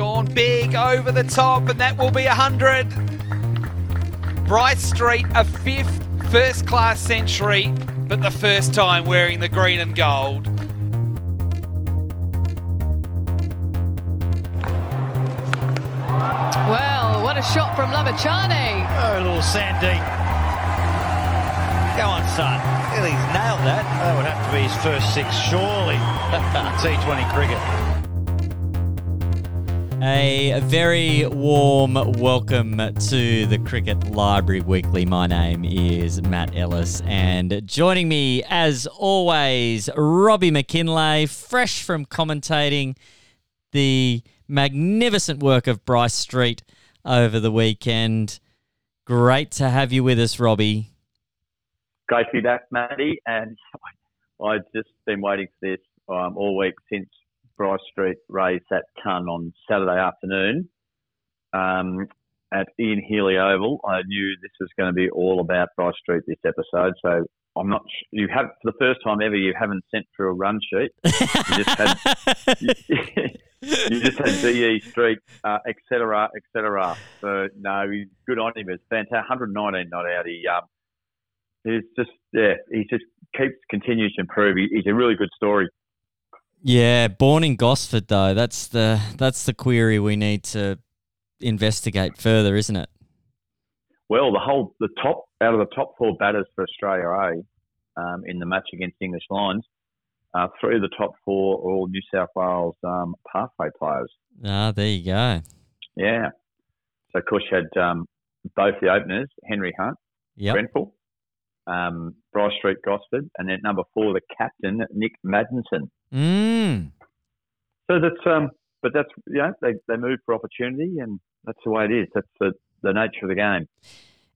gone big over the top, and that will be 100. Bryce Street, a fifth first class century, but the first time wearing the green and gold. Well, what a shot from Labuschagne. Oh, little Sandy. Go on, son. Well, he's nailed that. That would have to be his first six, surely. T20 cricket. A very warm welcome to the Cricket Library Weekly. My name is Matt Ellis, and joining me, as always, Robbie Mackinlay, fresh from commentating the magnificent work of Bryce Street over the weekend. Great to have you with us, Robbie. Great to be back, Matty. And I've just been waiting for this um, all week since Bryce Street raised that ton on Saturday afternoon um, at Ian Healy Oval. I knew this was going to be all about Bryce Street this episode, so I'm not. You have for the first time ever. You haven't sent through a run sheet. You just had. you just had BE Street, uh, etc., etc. So no, he's good on him. It's fantastic. 119 not out. He um, he's just yeah, he just keeps continues to improve. He, he's a really good story. Yeah, born in Gosford though. That's the that's the query we need to investigate further, isn't it? Well, the whole the top out of the top four batters for Australia A um, in the match against English Lions, uh, three of the top four are all New South Wales um, pathway players. Ah, there you go. Yeah. So of course you had um, both the openers, Henry Hunt, Yep. Grenfell, um, Bryce Street Gosford, and then number four, the captain, Nick Maddinson. Mm. So that's um, but that's you know they they move for opportunity, and that's the way it is. That's the the nature of the game.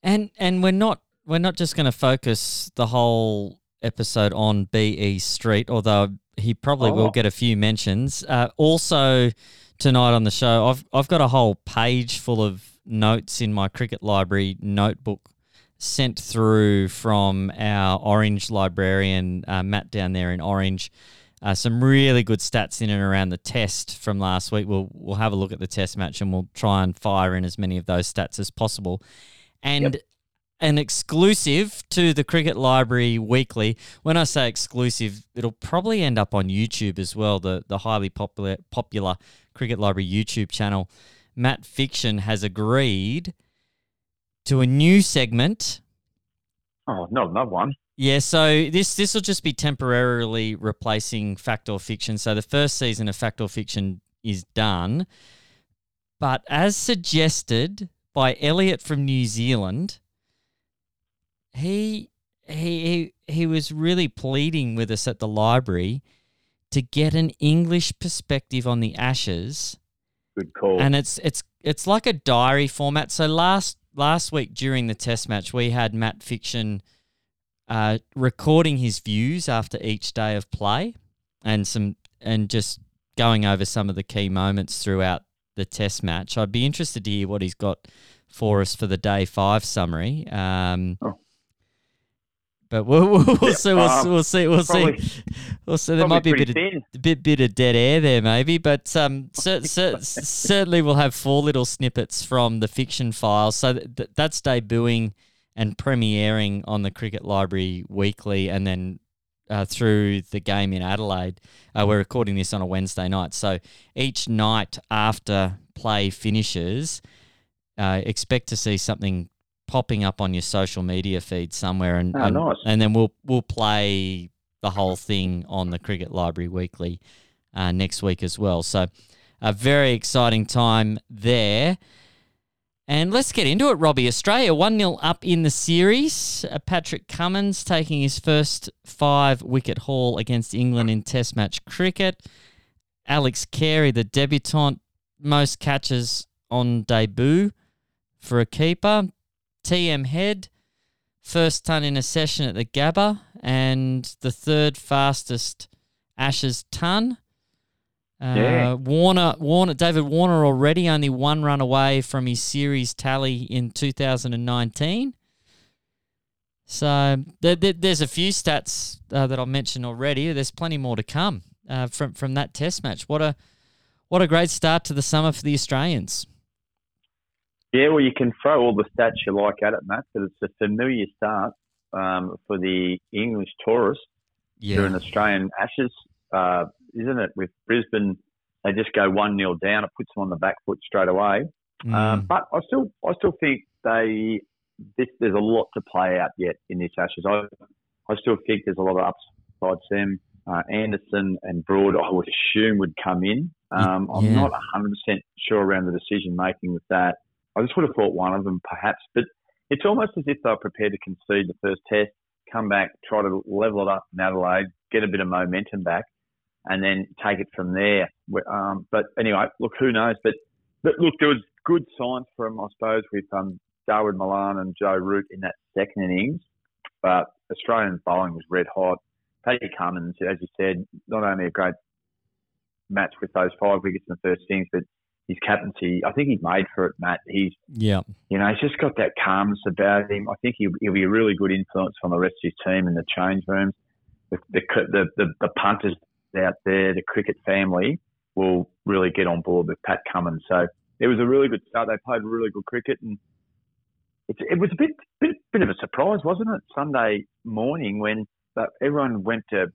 And and we're not we're not just going to focus the whole episode on BE Street, although he probably will Oh. get a few mentions. Uh, also tonight on the show, I've I've got a whole page full of notes in my cricket library notebook sent through from our Orange librarian uh, Matt down there in Orange. Uh, some really good stats in and around the test from last week. We'll we'll have a look at the test match and we'll try and fire in as many of those stats as possible. And an exclusive to the Cricket Library Weekly. When I say exclusive, it'll probably end up on YouTube as well. The the highly popular popular Cricket Library YouTube channel. Matt Fiction has agreed to a new segment Oh, no, not another one. Yeah, so this this will just be temporarily replacing Fact or Fiction. So the first season of Fact or Fiction is done, but as suggested by Elliot from New Zealand, he he he, he was really pleading with us at the library to get an English perspective on the Ashes Good call. and it's it's it's like a diary format. So last last week during the test match, we had Matt Fiction uh, recording his views after each day of play, and some and just going over some of the key moments throughout the test match. I'd be interested to hear what he's got for us for the day five summary. Um, Oh. But we'll, we'll, we'll see. We'll, um, we'll see. We'll probably- see. We'll see. There might be a bit of a bit bit of dead air there, maybe, but um, cer- cer- certainly we'll have four little snippets from the fiction files. So th- that's debuting and premiering on the Cricket Library Weekly, and then uh, through the game in Adelaide. Uh, we're recording this on a Wednesday night, so each night after play finishes, uh, expect to see something popping up on your social media feed somewhere, and Oh, and, nice. and then we'll we'll play the whole thing on the Cricket Library Weekly uh, next week as well. So a very exciting time there. And let's get into it, Robbie. Australia 1 0 up in the series. Uh, Patrick Cummins taking his first five wicket haul against England in Test match cricket. Alex Carey, the debutant, most catches on debut for a keeper. TM Head, first ton in a session at the Gabba, and the third fastest Ashes ton. Uh, Yeah. Warner, Warner, David Warner already only one run away from his series tally in 2019. So there, there- there's a few stats uh, that I'll mention already. There's plenty more to come uh, from from that Test match. What a What a great start to the summer for the Australians. Yeah, well, you can throw all the stats you like at it, Matt, but it's a familiar start um, for the English tourists Yeah. during Australian Ashes, uh, isn't it? With Brisbane, they just go one 0 down. It puts them on the back foot straight away. Mm. Um, but I still, I still think they. This, there's a lot to play out yet in this Ashes. I, I still think there's a lot of upside. to them. Uh, Anderson and Broad, I would assume would come in. Um, I'm not 100 percent sure around the decision making with that. I just would have thought one of them perhaps, but it's almost as if they're prepared to concede the first test, come back, try to level it up in Adelaide, get a bit of momentum back, and then take it from there. Um, but anyway, look, who knows? But, but look, there was good signs from, I suppose, with um, Dawid Malan and Joe Root in that second innings. But Australian bowling was red hot. Paddy Cummins, as you said, not only a great match with those five wickets in the first innings, but his captaincy, I think he's made for it, Matt. He's yeah. you know, he's just got that calmness about him. I think he'll, he'll be a really good influence on the rest of his team in the change rooms. The, the, the, the, the punters out there, the cricket family, will really get on board with Pat Cummins. So it was a really good start. They played really good cricket, and it, it was a bit, bit bit of a surprise, wasn't it? Sunday morning when everyone went to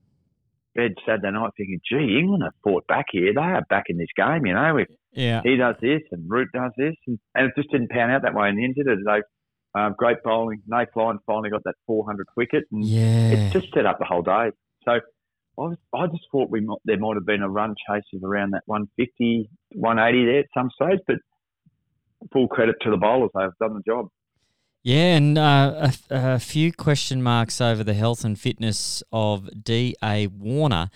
bed Saturday night thinking, "Gee, England have fought back here. They are back in this game." You know, with Yeah. he does this and Root does this, and, and it just didn't pan out that way in the end, did it? Um, great bowling. Nate Lyon finally got that 400 wicket, and Yeah. it just set up the whole day. So I, was, I just thought we might, there might have been a run chase of around that 150, 180 there at some stage, but full credit to the bowlers. They've done the job. Yeah, and uh, a, a few question marks over the health and fitness of D.A. Warner.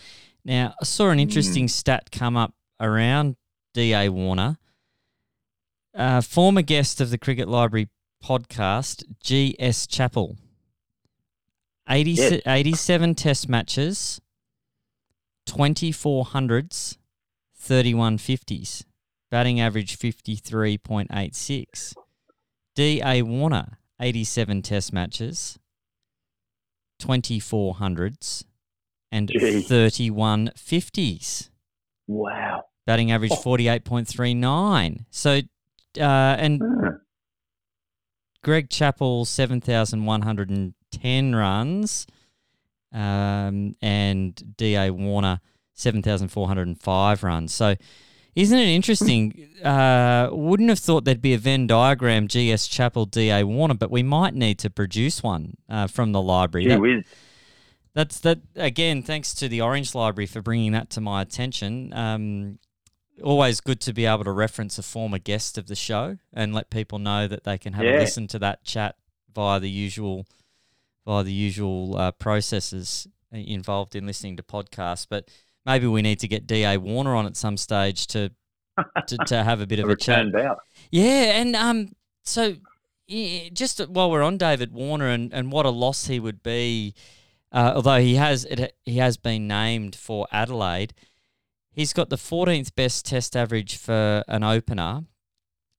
Now, I saw an interesting stat come up around D.A. Warner. Uh, former guest of the Cricket Library podcast, G.S. Chappell. 80, Yes. 87 test matches, 24 hundreds, 31 50s. Batting average 53.86. D.A. Warner, 87 test matches, 24 hundreds, and Gee. 31 50s. Wow. Batting average Oh. 48.39. So, uh, and Hmm. Greg Chappell, 7,110 runs, um, and D.A. Warner, 7,405 runs. So, isn't it interesting? Uh, wouldn't have thought there'd be a Venn diagram GS Chappell D.A. Warner, but we might need to produce one uh, from the library. That- that's that again. Thanks to the Orange Library for bringing that to my attention. Um, always good to be able to reference a former guest of the show and let people know that they can have a listen to that chat via the usual via the usual uh, processes involved in listening to podcasts. But maybe we need to get Da Warner on at some stage to to, to have a bit of a chat. return bout. Yeah, and um, so just while we're on David Warner and, and what a loss he would be, uh, although he has it, he has been named for Adelaide, he's got the 14th best Test average for an opener,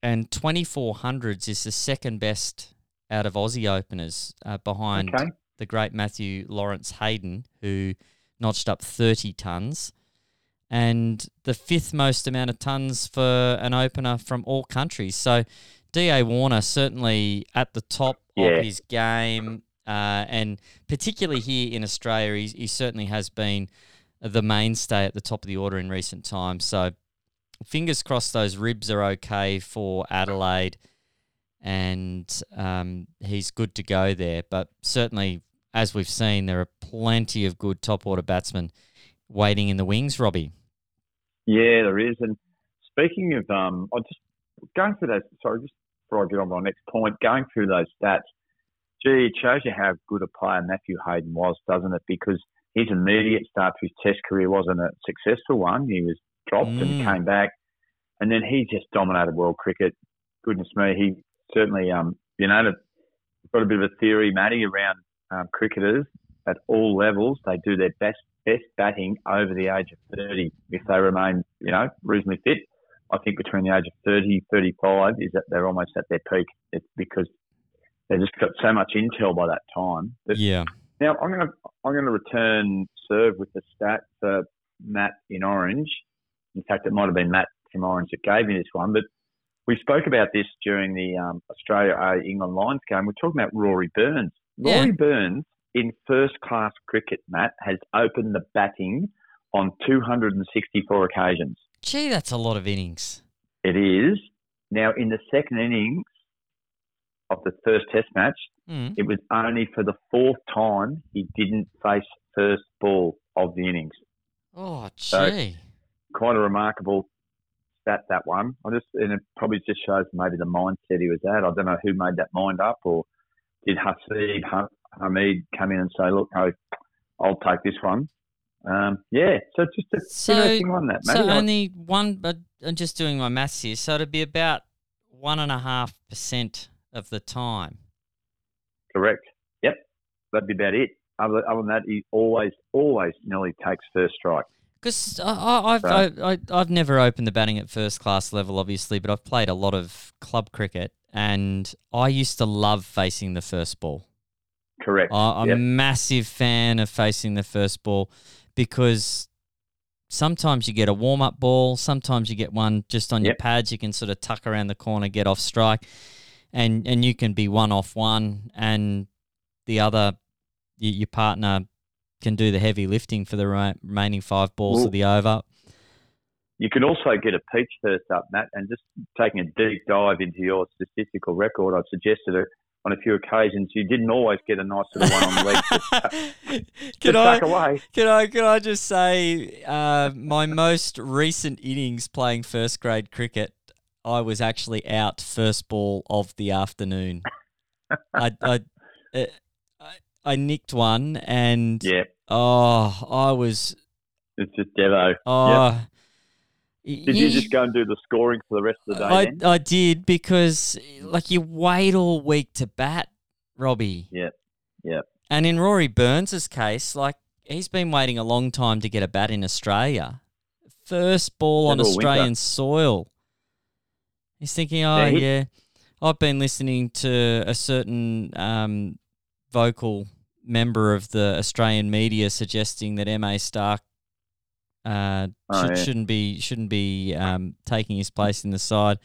and 24 hundreds is the second best out of Aussie openers, uh, behind Okay. the great Matthew Lawrence Hayden, who notched up 30 tons, and the fifth most amount of tons for an opener from all countries. So, D.A. Warner certainly at the top Yeah. of his game, uh, and particularly here in Australia, he, he certainly has been the mainstay at the top of the order in recent times. So, fingers crossed those ribs are okay for Adelaide and um, he's good to go there. But certainly, as we've seen, there are plenty of good top order batsmen waiting in the wings, Robbie. Yeah, there is. And speaking of, um, I just going through those. Sorry, just before I get on my next point, going through those stats. Gee, it shows you how good a player Matthew Hayden was, doesn't it? Because his immediate start to his Test career wasn't a successful one. He was dropped and Mm. came back, and then he just dominated world cricket. Goodness me, he certainly, um, you know, I've got a bit of a theory, Matty, around um, cricketers at all levels. They do their best best batting over the age of 30 if they remain, you know, reasonably fit. I think between the age of 30, 35 is that they're almost at their peak. It's because they've just got so much intel by that time. But Yeah. now I'm going to I'm to return serve with the stat for Matt in orange. In fact, it might have been Matt from Orange that gave me this one, but we spoke about this during the um, Australia A England Lions game. We're talking about Rory Burns. Yeah. Rory Burns in first class cricket, Matt, has opened the batting on 264 occasions. Gee, that's a lot of innings. It is. Now, in the second innings of the first test match, Mm. it was only for the fourth time he didn't face first ball of the innings. Oh, So- gee. Quite a remarkable stat, that one. I just And it probably just shows maybe the mindset he was at. I don't know who made that mind up or did Haseeb Ha- Hamid come in and say, look, no, I'll take this one. Um, yeah, so it's just a So- interesting one, that, So mate. only one, but I'm just doing my maths here. So it'd be about one and a half percent of the time. Correct. Yep. That'd be about it. Other, other than that, he always, always nearly takes first strike. Because uh, I've Right. I, I, I've never opened the batting at first class level, obviously, but I've played a lot of club cricket, and I used to love facing the first ball. Correct. I, I'm Yep. a massive fan of facing the first ball because sometimes you get a warm up ball, sometimes you get one just on your pads. You can sort of tuck around the corner, get off strike, and and you can be one off one, and the other, your partner can do the heavy lifting for the remaining five balls Well- of the over. You can also get a peach first up, Matt, and just taking a deep dive into your statistical record, I've suggested it on a few occasions. You didn't always get a nice little one on the leg to can I away. can I can I just say uh, my most recent innings playing first grade cricket, I was actually out first ball of the afternoon. I I, uh, I I nicked one and Yeah, oh I was it's just Devo. oh. Did you just go and do the scoring for the rest of the day I, then? I did because like you wait all week to bat, Robbie. Yeah, yeah. And in Rory Burns' case, like he's been waiting a long time to get a bat in Australia. First ball on Never a winter. Australian soil. He's thinking, oh Yeah, yeah, I've been listening to a certain um, vocal member of the Australian media suggesting that MA Starc uh, Oh, should, yeah. shouldn't be shouldn't be um, taking his place in the side.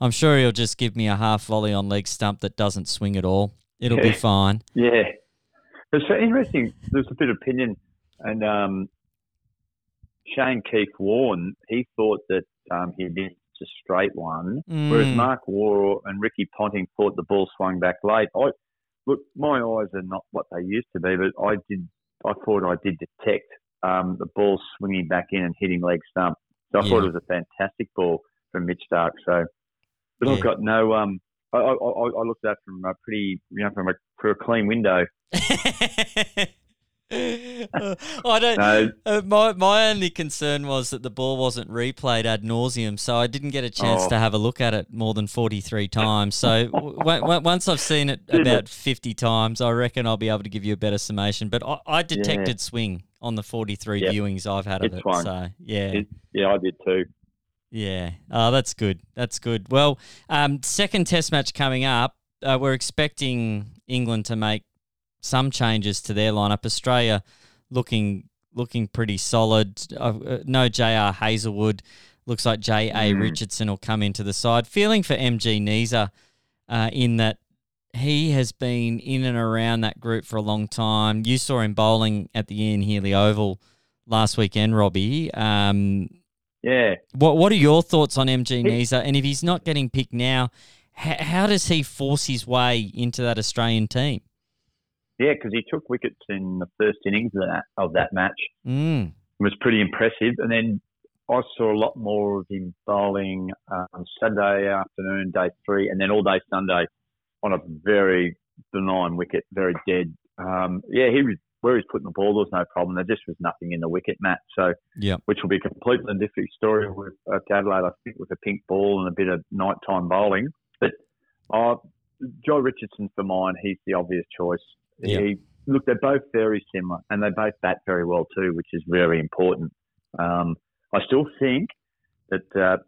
I'm sure he'll just give me a half volley on leg stump that doesn't swing at all. It'll be fine. Yeah. It's so interesting. There's a bit of opinion. And um, Shane Keith Warne, he thought that um, he missed a straight one, whereas Mm. Mark Waugh and Ricky Ponting thought the ball swung back late. I Look, my eyes are not what they used to be, but I did. I thought I did detect um, the ball swinging back in and hitting leg stump. So I Yeah. thought it was a fantastic ball from Mitch Starc. So, but Yeah. I've got no. Um, I, I, I I looked at that from a pretty, you know, from a, through a clean window. I don't. No. Uh, my my only concern was that the ball wasn't replayed ad nauseum, so I didn't get a chance Oh. to have a look at it more than forty three times. So w- w- once I've seen it about it? fifty times, I reckon I'll be able to give you a better summation. But I, I detected swing on the forty three Yep. viewings I've had of It it. swung. So yeah, It- yeah, I did too. yeah. Oh, that's good. That's good. Well, um, second Test match coming up. Uh, we're expecting England to make some changes to their lineup. Australia looking looking pretty solid. Uh, uh, no J.R. Hazlewood. Looks like J.A. Mm. Richardson will come into the side. Feeling for M.G. Neser uh, in that he has been in and around that group for a long time. You saw him bowling at the Ian Healy Oval last weekend, Robbie. Um, Yeah, what What are your thoughts on MG Neser? And if he's not getting picked now, how, how does he force his way into that Australian team? Yeah, because he took wickets in the first innings of that, of that match. Mm. It was pretty impressive. And then I saw a lot more of him bowling um, Saturday afternoon, day three, and then all day Sunday on a very benign wicket, very dead. Um, yeah, he was where he's putting the ball. There was no problem. There just was nothing in the wicket, Matt. So, Yep. which will be a completely different story with uh, Adelaide. I think with a pink ball and a bit of nighttime bowling. But uh, Joe Richardson for mine, he's the obvious choice. Yeah. He, look, they're both very similar, and they both bat very well too, which is very important. Um, I still think that uh,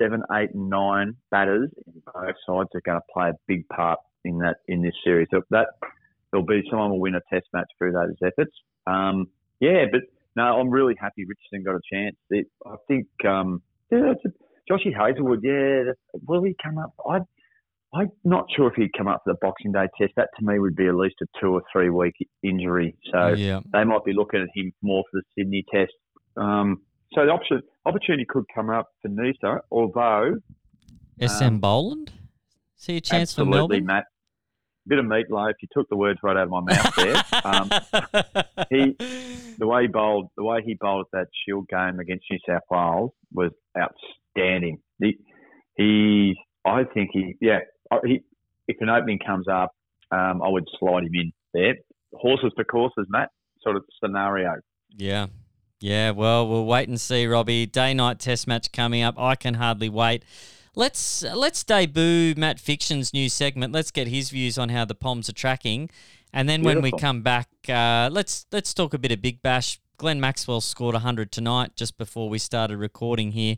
seven, eight, and nine batters in both sides are going to play a big part in that in this series. So that there'll be someone will win a Test match through those efforts. Um, yeah, but no, I'm really happy Richardson got a chance. It, I think um, Yeah, a, Joshy Hazlewood. Yeah, will he come up? I, I'm not sure if he'd come up for the Boxing Day test. That to me would be at least a two or three week injury. So yeah. they might be looking at him more for the Sydney test. Um, so the option, opportunity could come up for Neser, although SM Um, Boland? See a chance for absolutely, Melbourne? Matt. Bit of meatloaf. You took the words right out of my mouth there. um, he- the way he bowled, the way he bowled that Shield game against New South Wales was outstanding. He, he I think he, yeah, he, if an opening comes up, um, I would slide him in there. Horses for courses, Matt, sort of scenario. Yeah. Yeah, well, we'll wait and see, Robbie. Day night test match coming up. I can hardly wait. Let's let's debut Matt Fiction's new segment. Let's get his views on how the Poms are tracking, and then when we come back, uh, let's let's talk a bit of Big Bash. Glenn Maxwell scored hundred tonight just before we started recording here,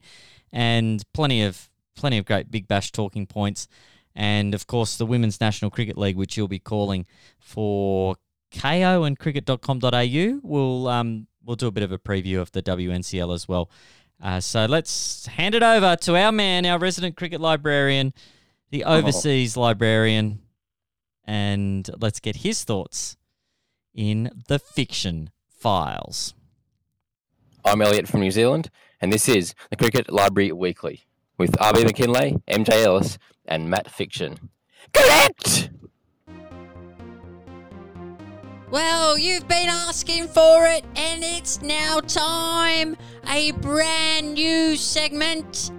and plenty of plenty of great Big Bash talking points, and of course the Women's National Cricket League, which you'll be calling for Kayo and cricket.com.au. We'll um, we'll do a bit of a preview of the WNCL as well. Uh, so let's hand it over to our man, our resident cricket librarian, the overseas librarian, and let's get his thoughts in the fiction files. I'm Elliot from New Zealand, and this is the Cricket Library Weekly with RB Mackinlay, MJ Ellis, and Matt Fiction. Correct! Well, you've been asking for it, and it's now time. A brand new segment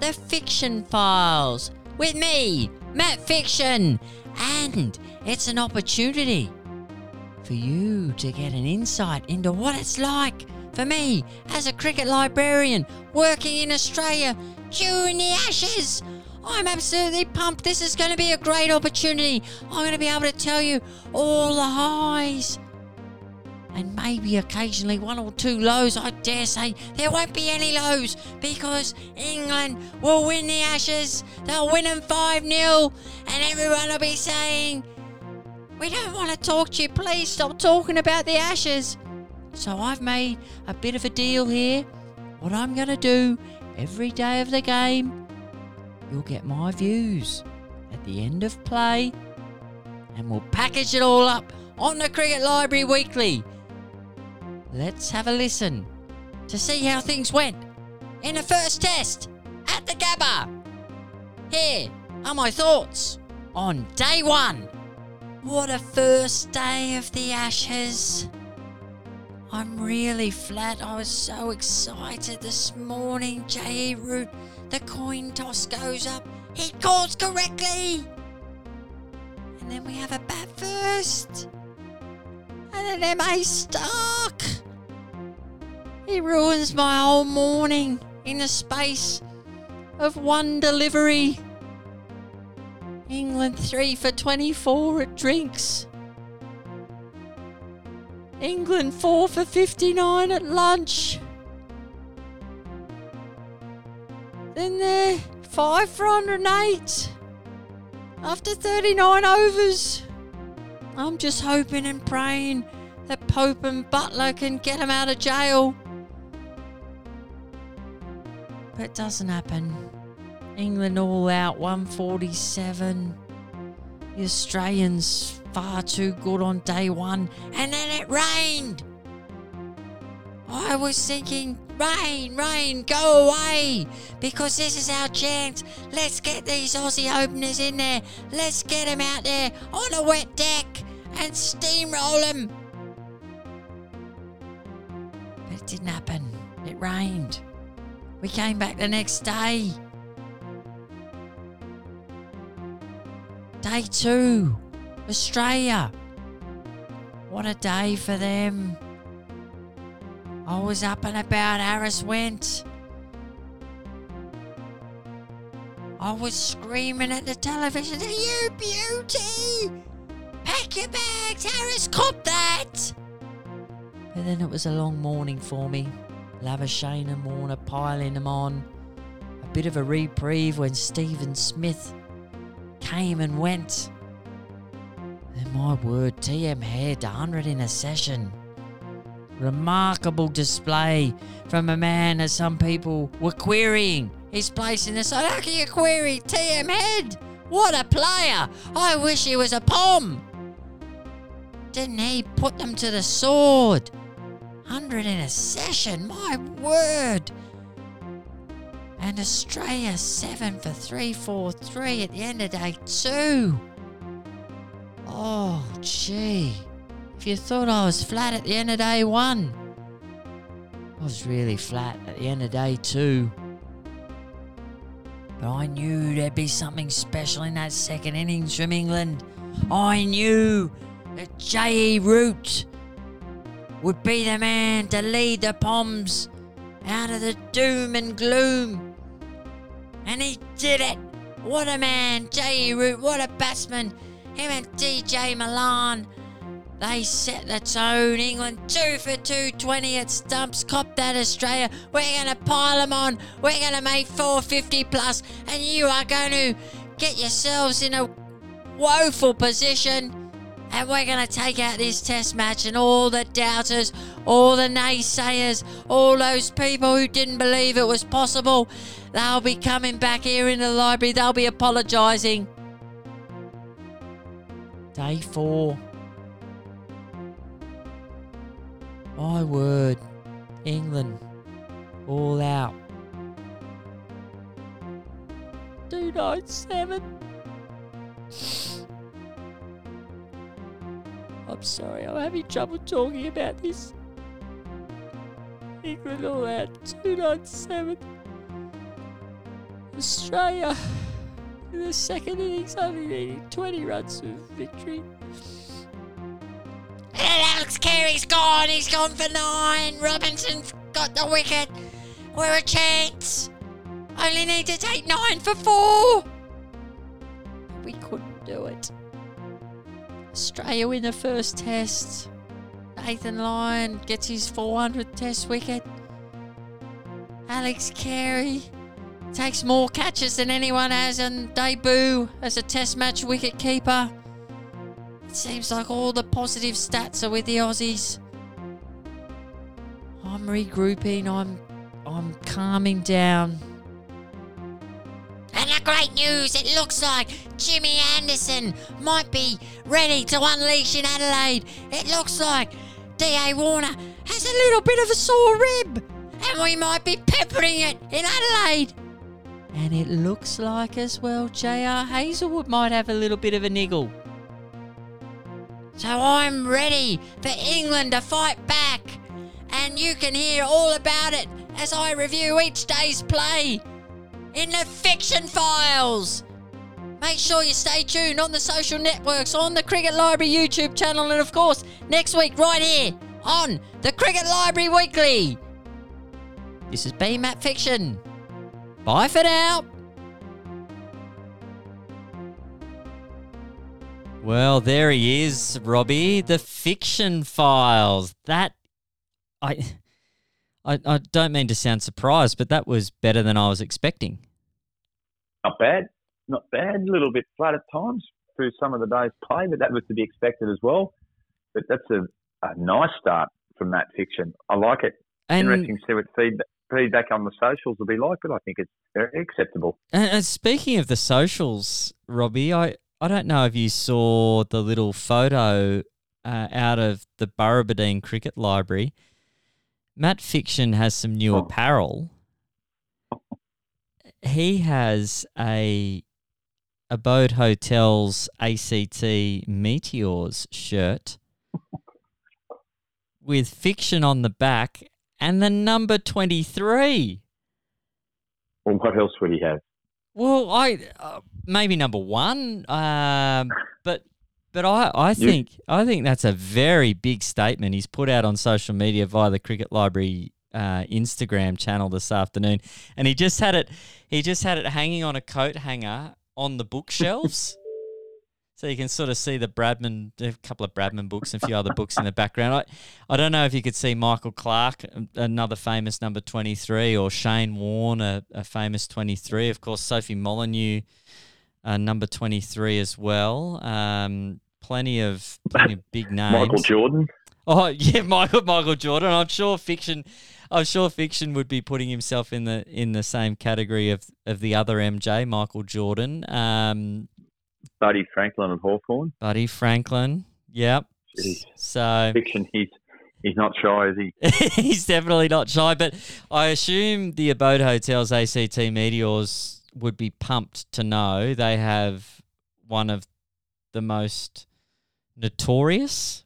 The Fiction Files with me, Matt Fiction. And it's an opportunity for you to get an insight into what it's like for me as a cricket librarian working in Australia during the Ashes. I'm absolutely pumped. This is going to be a great opportunity. I'm going to be able to tell you all the highs and maybe occasionally one or two lows. I dare say there won't be any lows because England will win the Ashes. They'll win them 5 0, and everyone will be saying, We don't want to talk to you. Please stop talking about the Ashes. So I've made a bit of a deal here. What I'm going to do every day of the game, you'll get my views at the end of play, and we'll package it all up on the Cricket Library Weekly. Let's have a listen to see how things went in the first test at the Gabba. Here are my thoughts on day one. What a first day of the Ashes. I'm really flat. I was so excited this morning. J.E. Root, the coin toss goes up. He calls correctly. And then we have a bat first. And then M.A. Starc. He ruins my whole morning in the space of one delivery. England 3 for 24 at drinks. England 4 for 59 at lunch. Then they're 5 for 108 after 39 overs. I'm just hoping and praying that Pope and Buttler can get him out of jail. But it doesn't happen. England all out 147. The Australians far too good on day one, and then it rained. I was thinking, rain, rain, go away, because this is our chance. Let's get these Aussie openers in there. Let's get them out there on a wet deck and steamroll them. But it didn't happen. It rained. We came back the next day. Day two, Australia. What a day for them. I was up and about, Harris went. I was screaming at the television, You beauty! Pack your bags, Harris, cop that! But then it was a long morning for me. Labuschagne and Warner piling them on. A bit of a reprieve when Steven Smith came and went. My word, TM Head 100 in a session. Remarkable display from a man that some people were querying his place in the side. How can you query TM Head? What a player! I wish he was a pom. Didn't he put them to the sword? 100 in a session, my word! And Australia 7 for 343 at the end of day 2. Oh, gee. If you thought I was flat at the end of day 1, I was really flat at the end of day 2. But I knew there'd be something special in that second innings from England. I knew that J.E. Root would be the man to lead the Poms out of the doom and gloom. And he did it. What a man, J.E. Root, what a batsman. Him and DJ Malan. They set the tone. England two for 220 at stumps. Cop that Australia. We're to pile them on. We're to make 450 plus, and you are going to get yourselves in a woeful position. And we're to take out this test match, and all the doubters, all the naysayers, all those people who didn't believe it was possible, they'll be coming back here in the library. They'll be apologising. Day four. My word. England. All out. 297. I'm sorry, I'm having trouble talking about this. England all out. 297. Australia. In the second innings, only needing 20 runs for victory. And Alex Carey's gone. He's gone for nine. Robinson's got the wicket. We're a chance. Only need to take nine for four. We couldn't do it. Australia win the first test. Nathan Lyon gets his 400th test wicket. Alex Carey takes more catches than anyone has on debut as a test match wicket keeper. It seems like all the positive stats are with the Aussies. I'm regrouping, I'm I'm calming down. And the great news, it looks like Jimmy Anderson might be ready to unleash in Adelaide. It looks like D.A. Warner has a little bit of a sore rib. And we might be peppering it in Adelaide. And it looks like as well J.R. Hazlewood might have a little bit of a niggle. So I'm ready for England to fight back. And you can hear all about it as I review each day's play in the Fiction Files. Make sure you stay tuned on the social networks, on the Cricket Library YouTube channel, and of course, next week, right here on the Cricket Library Weekly. This has been Fiction. Bye for now. Well, there he is, Robbie. The fiction files. That I, I, I don't mean to sound surprised, but that was better than I was expecting. Not bad, not bad. A little bit flat at times through some of the day's play, but that was to be expected as well. But that's a, a nice start from that fiction. I like it. And, Interesting to see what feedback feedback on the socials will be like, but I think it's very acceptable. and, and speaking of the socials, Robbie, I, I don't know if you saw the little photo uh, out of the Burrabadine Cricket Library. Matt Fiction has some new Oh. apparel. He has a Abode Hotels ACT Meteors shirt with fiction on the back and the number 23. Well, what else would he have? Well, I uh, maybe number one, um, but but I, I You- think I think that's a very big statement he's put out on social media via the Cricket Library uh, Instagram channel this afternoon, and he just had it he just had it hanging on a coat hanger on the bookshelves. So you can sort of see the Bradman, a couple of Bradman books and a few other books in the background. I, I don't know if you could see Michael Clarke, um, another famous number 23, or Shane Warne, a, a famous 23. Of course, Sophie Molyneux, uh, number 23 as well. Um, plenty of plenty of big names. Michael Jordan. Oh yeah, Michael Michael Jordan. I'm sure fiction. I'm sure fiction would be putting himself in the in the same category of, of the other MJ, Michael Jordan. Um, Buddy Franklin of Hawthorn. Buddy Franklin. Yep. Jeez. So Fiction, he's he's not shy, is he? he's definitely not shy, but I assume the Abode Hotels ACT Meteors would be pumped to know they have one of the most notorious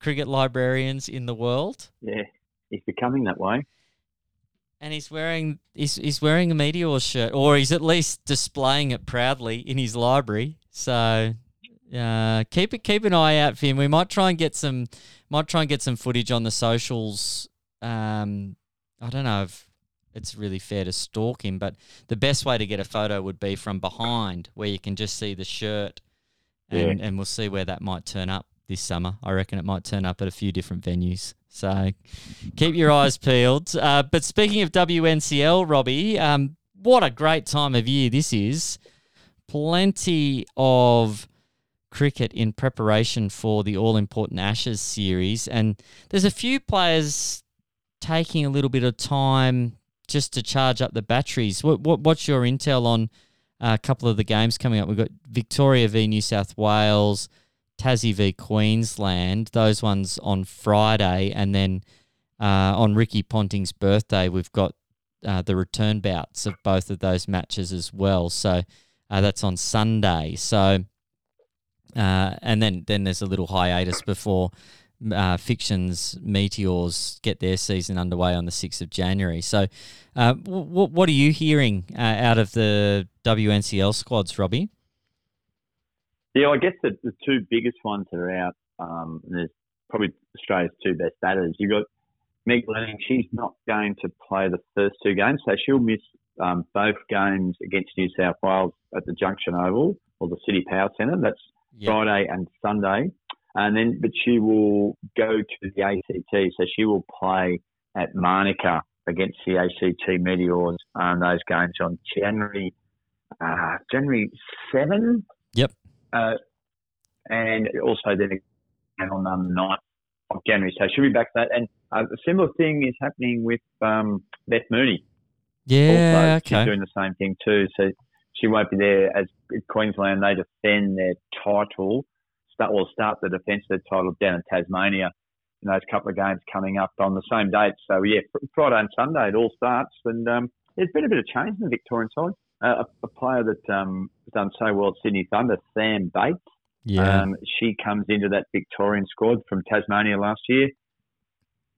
cricket librarians in the world. Yeah, he's becoming that way. And he's wearing he's, he's wearing a Meteor shirt, or he's at least displaying it proudly in his library. So uh, keep it keep an eye out for him. We might try and get some might try and get some footage on the socials. Um, I don't know if it's really fair to stalk him, but the best way to get a photo would be from behind, where you can just see the shirt, and, and we'll see where that might turn up this summer. I reckon it might turn up at a few different venues. So keep your eyes peeled. Uh, but speaking of WNCL, Robbie, um, what a great time of year this is. Plenty of cricket in preparation for the all important Ashes series. And there's a few players taking a little bit of time just to charge up the batteries. What, what What's your intel on uh, a couple of the games coming up? We've got Victoria v New South Wales. Tassie v Queensland. Those ones on Friday, and then uh, on Ricky Ponting's birthday, we've got uh, the return bouts of both of those matches as well. So uh, that's on Sunday. So uh, and then then there's a little hiatus before. Uh, Fiction's Meteors get their season underway on the 6th of January. So, uh, w- what are you hearing out of the WNCL squads, Robbie? Yeah, I guess the, the two biggest ones that are out, um, there's probably Australia's two best batters. You've got Meg Lanning, she's not going to play the first two games, so she'll miss um, both games against New South Wales at the Junction Oval or the CitiPower Centre. That's yep. Friday and Sunday. And then, but she will go to the ACT, so she will play at Manuka against the ACT Meteors on those games on January uh, January seven. Yep. Uh, and also then again on um, the 9th of January. So she'll be back to that. And uh, a similar thing is happening with um, Beth Mooney. Yeah, also, okay. She's doing the same thing too. So she won't be there as Queensland. They defend their title, start well start the defence of their title down in Tasmania. In those couple of games coming up on the same date. So yeah, Friday and Sunday it all starts, and um, there's been a bit of change in the Victorian side. Uh, a, a, player that um, has done so well at Sydney Thunder, Sam Bates. Yeah. Um, she comes into that Victorian squad from Tasmania last year.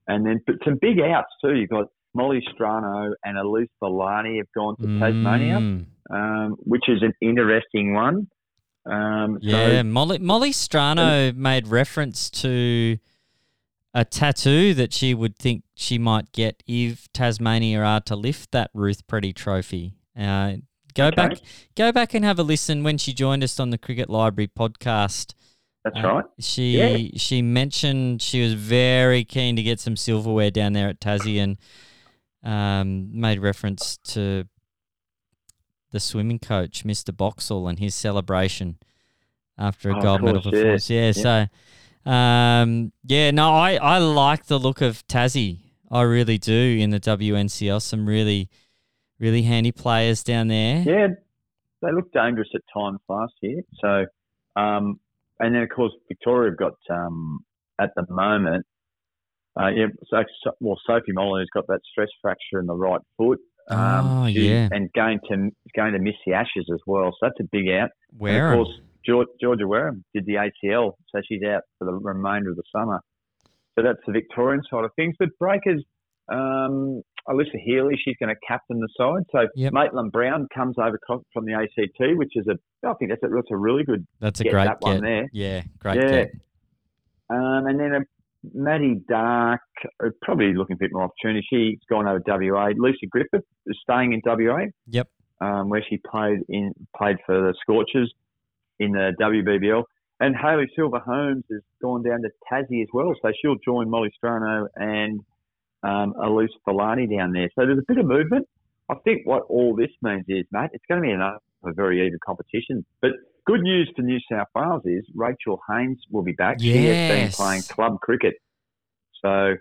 And then, but some big outs too. You've got Molly Strano and Elyse Villani have gone to Mm. Tasmania, um, which is an interesting one. Um, Yeah, so, Molly Molly Strano made reference to a tattoo that she would think she might get if Tasmania are to lift that Ruth Preddey Trophy. Uh, go Okay. back, go back and have a listen when she joined us on the Cricket Library podcast. that's Uh, right. She Yeah. she mentioned she was very keen to get some silverware down there at Tassie and um, made reference to the swimming coach, Mr. Boxall, and his celebration after a Oh, gold medal performance. Yeah, so um, yeah, no, I, I like the look of Tassie. I really do in the WNCL. Some really, really handy players down there. Yeah, they looked dangerous at times last year. So, um, and then of course Victoria have got um, at the moment. Uh, yeah, so, well, Sophie Molyneux's got that stress fracture in the right foot. Um, Oh, yeah. and going to going to miss the Ashes as well. So that's a big out. Where? Of course, George, Georgia Wareham did the ACL, so she's out for the remainder of the summer. So that's the Victorian side of things. But Breakers, um, Alyssa Healy, she's going to captain the side. So Yep. Maitlan Brown comes over from the ACT, which is a, I think that's a, that's a really good. That's a get great that one there. Yeah, great Yeah. get. Um, and then uh, Maddy Darke, uh, probably looking for a bit more opportunity. She's gone over WA. Lucy Griffith is staying in WA. Yep. um, where she played in played for the Scorchers in the WBBL. And Hayley Silver-Holmes has gone down to Tassie as well, so she'll join Molly Strano and um, Elyse Villani down there. So there's a bit of movement. I think what all this means is, Matt, it's going to be another very even competition. But good news for New South Wales is Rachel Haynes will be back. She has been playing club cricket So,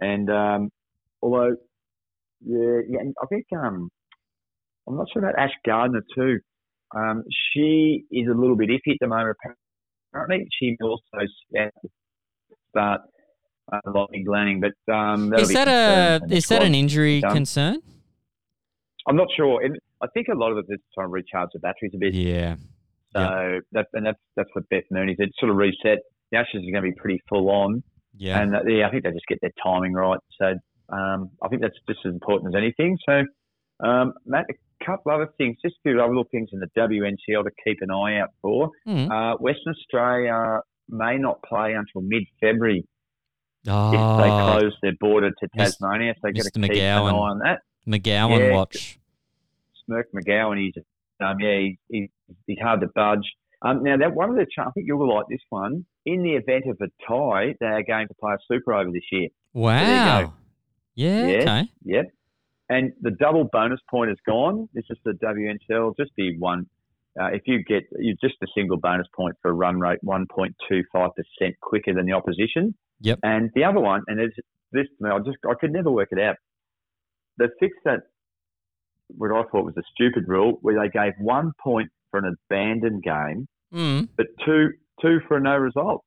and um, although, yeah, yeah, I think um, I'm not sure about Ash Gardner too. Um, she is a little bit iffy at the moment. Apparently, she also start uh, Lottie Glanning, but um, Is that a is that an injury done. concern? I'm not sure. I think a lot of it is trying to recharge the batteries a bit. Yeah. So that and that's that's what Beth Mooney said. Sort of reset. The Ashes are going to be pretty full on, Yeah. and uh, yeah, I think they just get their timing right. So um, I think that's just as important as anything. So um, Matt, a couple other things, just a few other little things in the WNCL to keep an eye out for. Mm. Uh, Western Australia may not play until mid-February if they Oh, close their border to Tasmania. So they've got to keep an eye McGowan. on that. McGowan Yeah. watch. Smirk McGowan, he's um, yeah, he, he, he's hard to budge. Um, now that one of the, I think you'll like this one. In the event of a tie, they are going to play a super over this year. Wow. go. Yeah. Okay. Yep. And the double bonus point is gone. It's just the WNCL. Just the one. Uh, if you get you just a single bonus point for a run rate 1.25% quicker than the opposition. Yep. And the other one, and it's this I just I could never work it out. The fixed that what I thought was a stupid rule where they gave one point for an abandoned game, Mm. but two two for a no result.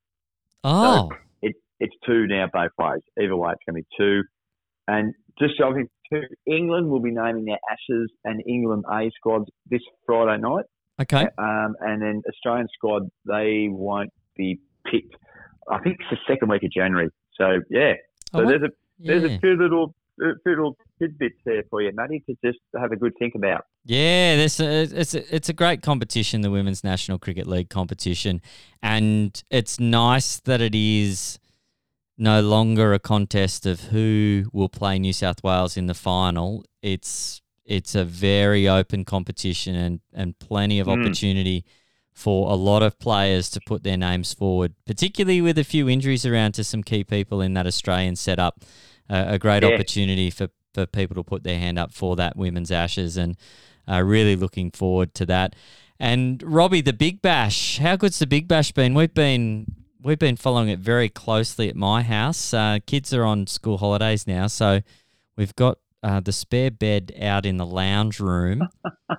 Oh. It, it's two now both ways. Either way, it's going to be two. And just so two, England will be naming their Ashes and England A squads this Friday night. Okay. Um, and then Australian squad, they won't be picked. I think it's the second week of January. So yeah, so won- there's a there's yeah. a few little little tidbits there for you, Matty, to just have a good think about. Yeah, this it's a, it's a great competition, the Women's National Cricket League competition, and it's nice that it is no longer a contest of who will play New South Wales in the final. It's it's a very open competition and and plenty of Mm. opportunity for a lot of players to put their names forward, particularly with a few injuries around to some key people in that Australian setup. A great Yeah. opportunity for, for people to put their hand up for that women's ashes and uh, really looking forward to that. And Robbie, the Big Bash, how good's the Big Bash been? We've been we've been following it very closely at my house. Uh, kids are on school holidays now, so we've got uh, the spare bed out in the lounge room.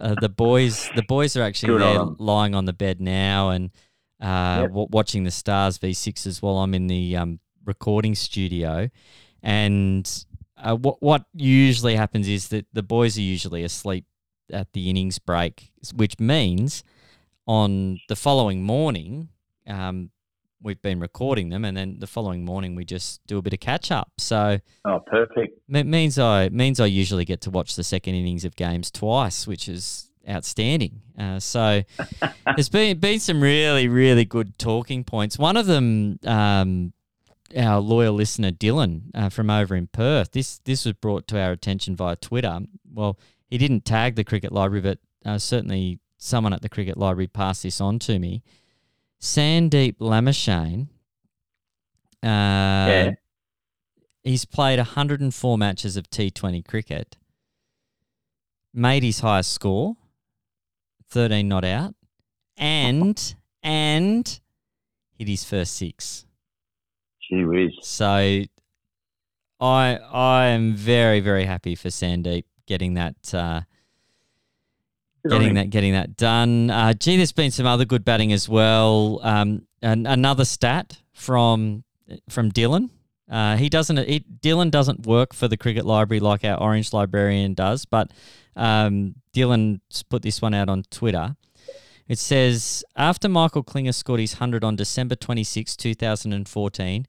uh, the boys, the boys are actually Good on lying on the bed now and uh, Yep. w- watching the Stars V6s while I'm in the um, recording studio. And uh, what what usually happens is that the boys are usually asleep at the innings break, which means on the following morning, um, we've been recording them, and then the following morning we just do a bit of catch up. So Oh, perfect. it means I means I usually get to watch the second innings of games twice, which is outstanding. Uh, so there's been been some really really good talking points. One of them, um, our loyal listener Dylan uh, from over in Perth. This this was brought to our attention via Twitter. Well, he didn't tag the cricket library, but uh, certainly someone at the cricket library passed this on to me. Sandeep Lamichhane. Uh, Yeah. He's played 104 matches of T20 cricket, made his highest score, 13 not out, and and hit his first six. Gee whiz. So I I am very very happy for Sandeep getting that uh, getting that getting that done. Uh, gee, there's been some other good batting as well. Um, an, another stat from from Dylan. Uh, he doesn't. He, Dylan doesn't work for the cricket library like our Orange librarian does, but um, Dylan put this one out on Twitter. It says after Michael Klinger scored his hundred on December 26, 2014,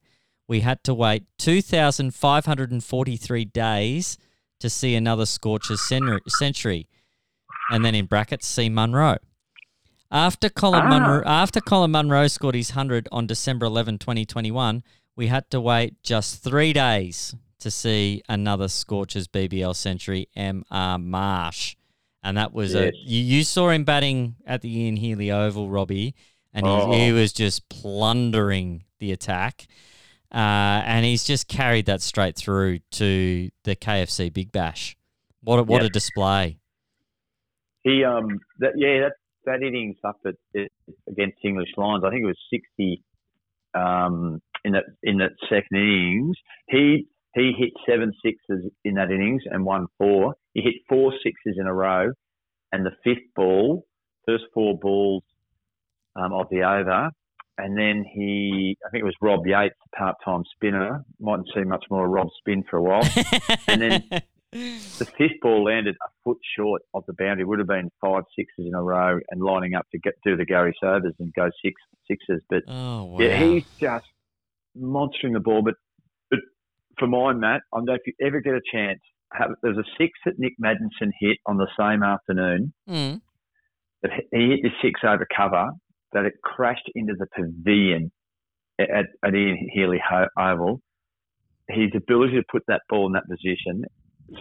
we had to wait 2,543 days to see another Scorchers century and then in brackets see Munro. After Colin Ah. Munro, after Colin Munro scored his hundred on December 11, 2021, we had to wait just three days to see another Scorchers BBL century, M.R. Marsh, and that was Yes. a you, you saw him batting at the Ian Healy Oval, Robbie, and he, Oh. he was just plundering the attack. Uh, and he's just carried that straight through to the KFC Big Bash. What a, what a display! He um that yeah that that innings up at, at against English Lions, I think it was sixty um in that in that second innings. He he hit seven sixes in that innings and won four. He hit four sixes in a row, and the fifth ball, first four balls um, of the over, and then he, I think it was Rob Yates, part-time spinner. Mightn't see much more of Rob spin for a while. and then the fifth ball landed a foot short of the boundary. It Would have been five sixes in a row, and lining up to get do the Garry Sobers and go six sixes. But oh wow. yeah, he's just monstering the ball. But but for mine, Matt, I don't know if you ever get a chance. Have, there's a six that Nick Maddinson hit on the same afternoon. Mm. That he hit the six over cover, that it crashed into the pavilion at, at Ian Healy Oval. His ability to put that ball in that position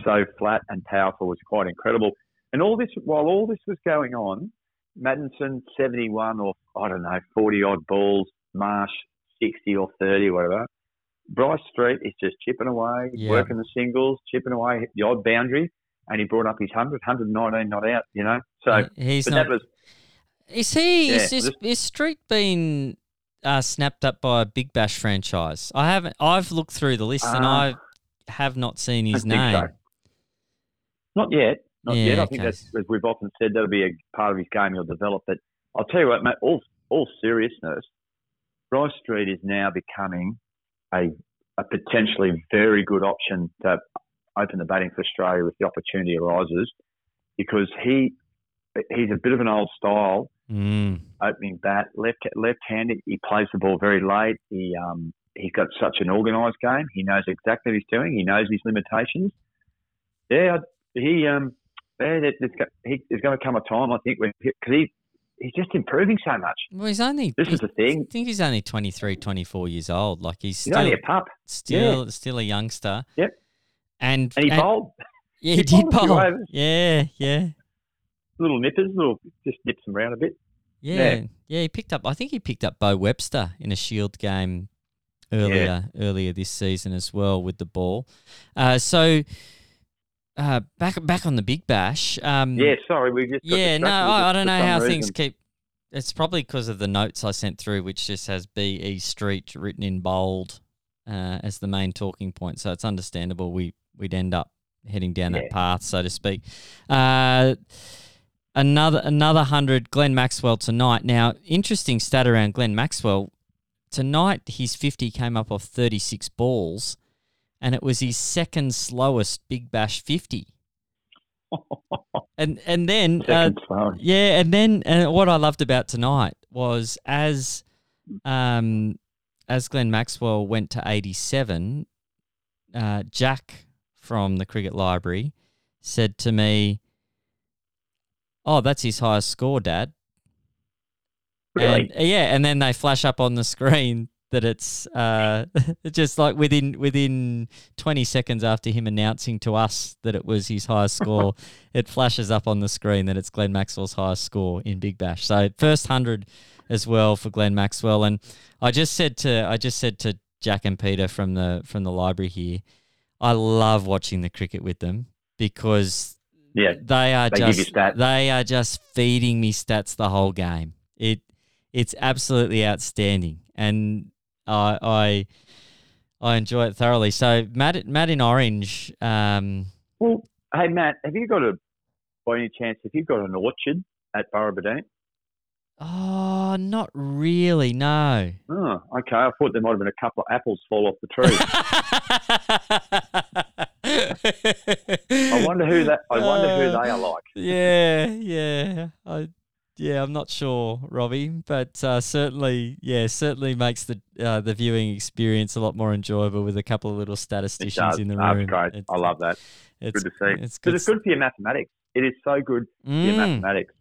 so flat and powerful was quite incredible. And all this, while all this was going on, Maddinson 71 or I don't know 40 odd balls, Marsh 60 or 30, whatever. Bryce Street is just chipping away, Yeah. working the singles, chipping away the odd boundary, and he brought up his 100, 119 not out, you know. So, he's but not. that was Is he? is, Yeah, is, this- is Street been uh, snapped up by a Big Bash franchise? I haven't. I've looked through the list and Uh, I have not seen his name. so. Not yet. Not Yeah, yet. I think that's, as we've often said, that'll be a part of his game he'll develop. But I'll tell you what, mate, all, all seriousness, Bryce Street is now becoming a, a potentially very good option to open the batting for Australia if the opportunity arises because he he's a bit of an old style Mm. opening bat, left left handed. He plays the ball very late. He um he's got such an organised game. He knows exactly what he's doing. He knows his limitations. Yeah, he um yeah, there- there's, he, there's going to come a time I think when because he he's just improving so much. Well, he's only. This is he- the thing. I think he's only 23, 24 years old. Like he's He's still only a pup, still still a youngster. Yep. And and he bowled Yeah, he, he did bowled a few bowl. Yeah, yeah. Little nippers, little just nips them around a bit. Yeah, Yeah. yeah, he picked up. I think he picked up Beau Webster in a Shield game earlier earlier this season as well with the ball. Uh, so uh, back back on the Big Bash. Um, Yeah, sorry, we just got yeah. No, I, I don't know how reason. things keep. It's probably because of the notes I sent through, which just has B E Street written in bold uh, as the main talking point. So it's understandable we we'd end up heading down that path, so to speak. Uh, another another hundred, Glenn Maxwell tonight. Now, interesting stat around Glenn Maxwell tonight. His fifty came up off thirty six balls, and it was his second slowest Big Bash fifty. And and then uh, yeah, and then and what I loved about tonight was as um as Glenn Maxwell went to eighty seven, uh, Jack from the Cricket Library said to me, "Oh, that's his highest score, Dad." Really? And, uh, yeah, and then they flash up on the screen that it's uh, just like within within 20 seconds after him announcing to us that it was his highest score, it flashes up on the screen that it's Glenn Maxwell's highest score in Big Bash. So first hundred as well for Glenn Maxwell. And I just said to I just said to Jack and Peter from the from the library here, I love watching the cricket with them because Yeah, they are They just they are just feeding me stats the whole game. It it's absolutely outstanding, and I I I enjoy it thoroughly. So Matt Matt in orange, um, Well, hey Matt, have you got a by any chance? Have you got an orchard at Burrabadine? oh, not really, no. Oh, okay. I thought there might have been a couple of apples fall off the tree. I wonder who that. I wonder who Uh, they are like. Yeah, yeah. I yeah, I'm not sure, Robbie, but uh, certainly, yeah, certainly makes the uh, the viewing experience a lot more enjoyable with a couple of little statisticians in the That's room. great. It's- I love that. It's good to see. It's good. it's good for your mathematics. It is so good for your Mm. mathematics.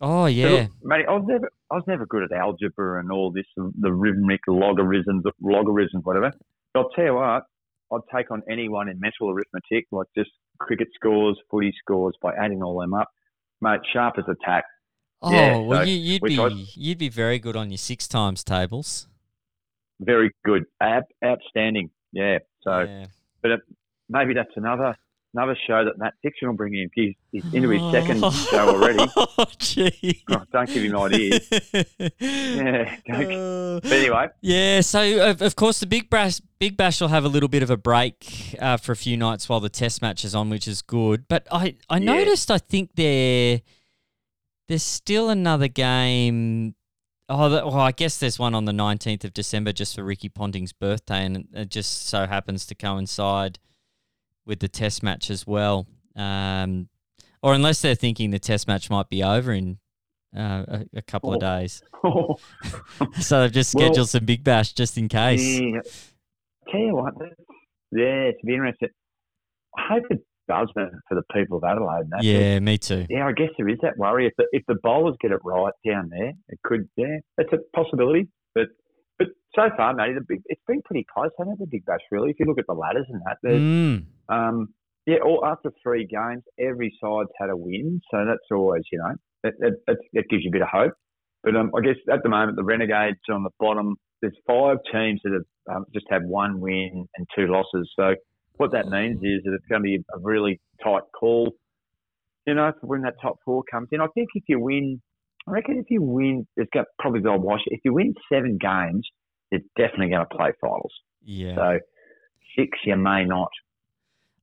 Oh yeah, Matty, I was never, I was never good at algebra and all this, the rhythmic logarithms, logarithms, whatever. But I'll tell you what, I'd take on anyone in mental arithmetic, like just cricket scores, footy scores, by adding all them up. Mate, sharp as a tack. Oh Yeah, well, so you, you'd be I- you'd be very good on your six times tables. Very good. Ab- outstanding. Yeah. So yeah. Uh, maybe that's another another show that Matt Fiction will bring in. He's, he's into his second show already. Oh, gee. Oh, don't give him ideas. Yeah, don't- Uh, But anyway, Yeah, so of, of course the Big Bash Big Bash will have a little bit of a break uh, for a few nights while the Test match is on, which is good. But I I Yeah. noticed I think there there's still another game. Oh, that, well, I guess there's one on the 19th of December just for Ricky Ponting's birthday, and it just so happens to coincide with the Test match as well. Um, or unless they're thinking the Test match might be over in uh, a, a couple of Oh. days. So they've just Well- scheduled some Big Bash just in case. Yeah. Tell you what, yeah, it's be interesting. I hope it does for the people of Adelaide. that. Yeah, me too. yeah, I guess there is that worry. If the, if the bowlers get it right down there, it could. Yeah, it's a possibility. But so far, matey, the big it's been pretty close. hasn't it, the Big Bash really. If you look at the ladders and that, there's Mm. um, yeah, all after three games, every side's had a win, so that's always you know that that, that, that gives you a bit of hope. But um, I guess at the moment the Renegades are on the bottom. There's five teams that have um, just had one win and two losses. So what that means is that it's going to be a really tight call. You know, for when that top four comes in. I think if you win, I reckon if you win, it's got probably the wash. If you win seven games, you're definitely going to play finals. Yeah. So six, you may not.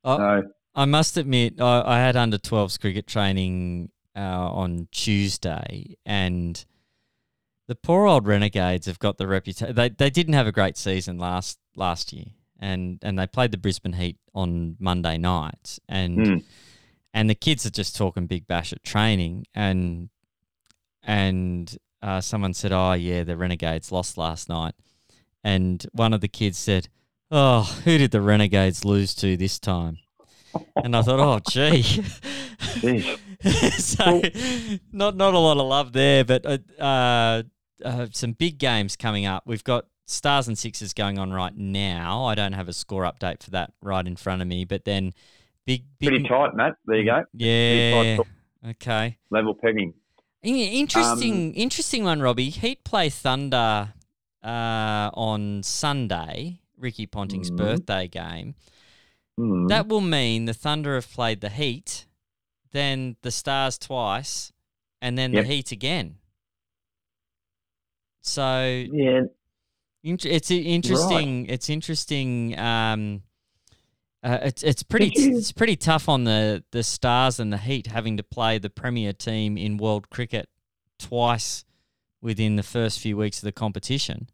I, So I must admit, I, I had under 12s cricket training uh, on Tuesday, and the poor old Renegades have got the reputation. They, they didn't have a great season last last year, and, and they played the Brisbane Heat on Monday night, and Mm. and the kids are just talking big bash at training, and and uh, someone said, "Oh yeah, the Renegades lost last night," and one of the kids said, "Oh, who did the Renegades lose to this time?" And I thought, "Oh, gee." So, not not a lot of love there, but uh, uh, uh, some big games coming up. We've got Stars and Sixes going on right now. I don't have a score update for that right in front of me, but then big, big pretty tight, Matt. There you go. Yeah. Okay. Level pegging. Interesting, Um, interesting one, Robbie. Heat play Thunder uh, on Sunday, Ricky Ponting's Mhm. birthday game. Hmm. That will mean the Thunder have played the Heat, then the Stars twice, and then Yep. the Heat again. So yeah, it's interesting. It's interesting. Um, uh, it's it's pretty you- it's pretty tough on the the Stars and the Heat having to play the premier team in world cricket twice within the first few weeks of the competition.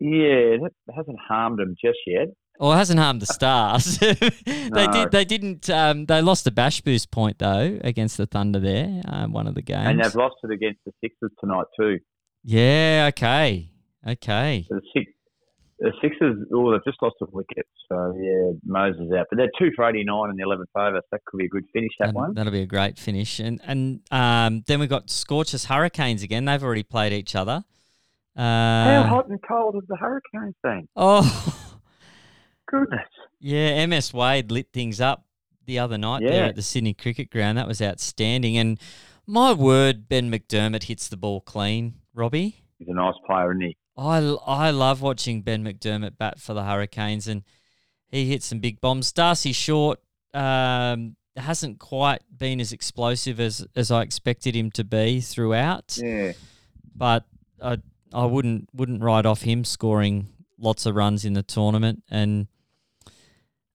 yeah, that hasn't harmed them just yet. Well, it hasn't harmed the Stars. they No. did. They didn't. Um, they lost a bash boost point though against the Thunder there. Um, one of the games. And they've lost it against the Sixers tonight too. yeah. Okay. Okay. The six, the Sixers, oh, they've just lost a wicket. So yeah, Moises out, but they're two for eighty nine in the eleventh over. So that could be a good finish. That one. that'll be a great finish. And and um, then we've got Scorchers Hurricanes again. They've already played each other. Uh, How hot and cold have the Hurricanes been? Oh, Goodness. yeah. MS Wade lit things up the other night there at the Sydney Cricket Ground. That was outstanding. And my word, Ben McDermott hits the ball clean. Robbie. He's a nice player, isn't he? I, I love watching Ben McDermott bat for the Hurricanes, and he hit some big bombs. D'Arcy Short um, hasn't quite been as explosive as, as I expected him to be throughout, Yeah. but I I wouldn't wouldn't write off him scoring lots of runs in the tournament, and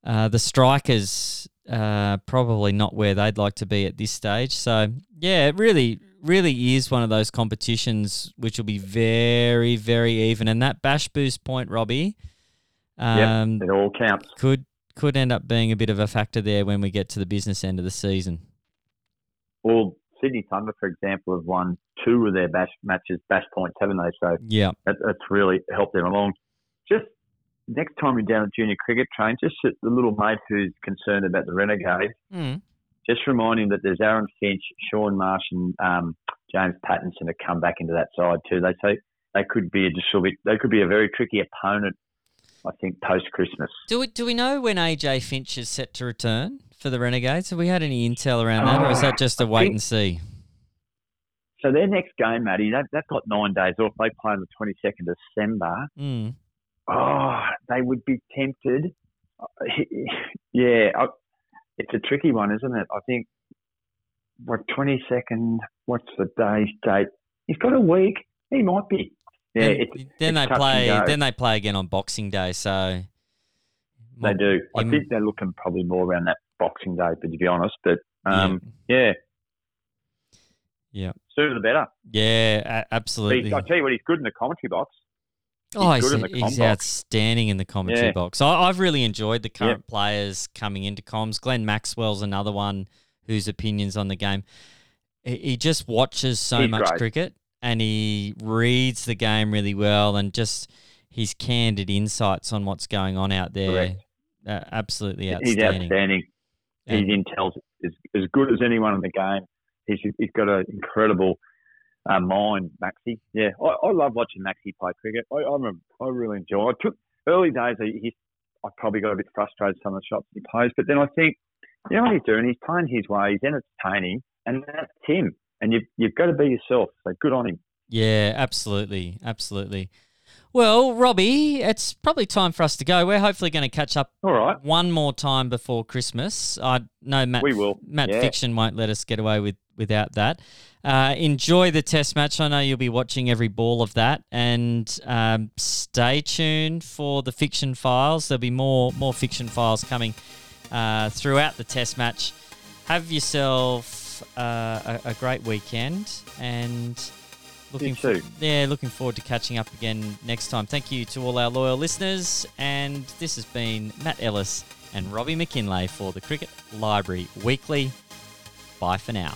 uh, the strikers uh, probably not where they'd like to be at this stage. So yeah, really really is one of those competitions which will be very very even, and that bash boost point, Robbie, um, Yep. It all counts. could could end up being a bit of a factor there when we get to the business end of the season. Well, Sydney Thunder, for example, have won two of their bash matches, bash points, haven't they? So Yeah, that, that's really helped them along. Just next time you're down at junior cricket train, just the little mate who's concerned about the renegade. mm. Just remind him that there's Aaron Finch, Shaun Marsh, and um, James Pattinson to come back into that side too. They say they could be a just a bit, they could be a very tricky opponent. I think post Christmas. Do we do we know when AJ Finch is set to return for the Renegades? Have we had any intel around that, or is that just a wait think- and see? So their next game, Matty, they've, they've got nine days off. They play on the 22nd of December. Mm. Oh, they would be tempted. Yeah, I, it's a tricky one, isn't it? I think what twenty second. What's the day's date? He's got a week. He might be. Yeah, then, it's, then it's they play. Then they play again on Boxing Day. So They do. I think they're looking probably more around that Boxing Day, but to be honest, but um, yeah, Yeah. sooner the better. Yeah, But absolutely. I tell you what, he's good in the commentary box. Oh, He's he's, in the he's outstanding in the commentary Yeah. box. I, I've really enjoyed the current players coming into comms. Glenn Maxwell's another one whose opinions on the game. He, he just watches so He's much great. cricket and he reads the game really well and just his candid insights on what's going on out there. Uh, absolutely He's outstanding. outstanding. His intel's as, as good as anyone in the game. He's, he's got an incredible uh, mind, Maxi. Yeah, I, I love watching Maxi play cricket. I, I, remember, I really enjoy. I took early days. He, I probably got a bit frustrated some of the shots he plays, but then I think, you know what he's doing? He's playing his way. He's entertaining, and that's him. And you've you've got to be yourself. So good on him. Yeah, absolutely, absolutely. Well, Robbie, it's probably time for us to go. We're hopefully going to catch up All right, one more time before Christmas. I know Matt. we will. Matt yeah. Fiction won't let us get away with without that. Uh, enjoy the Test match. I know you'll be watching every ball of that, and um, stay tuned for the Fiction Files. There'll be more more Fiction Files coming uh, throughout the Test match. Have yourself uh, a, a great weekend, and looking too. yeah, looking forward to catching up again next time. Thank you to all our loyal listeners, and this has been Matt Ellis and Robbie Mackinlay for the Cricket Library Weekly. Bye for now.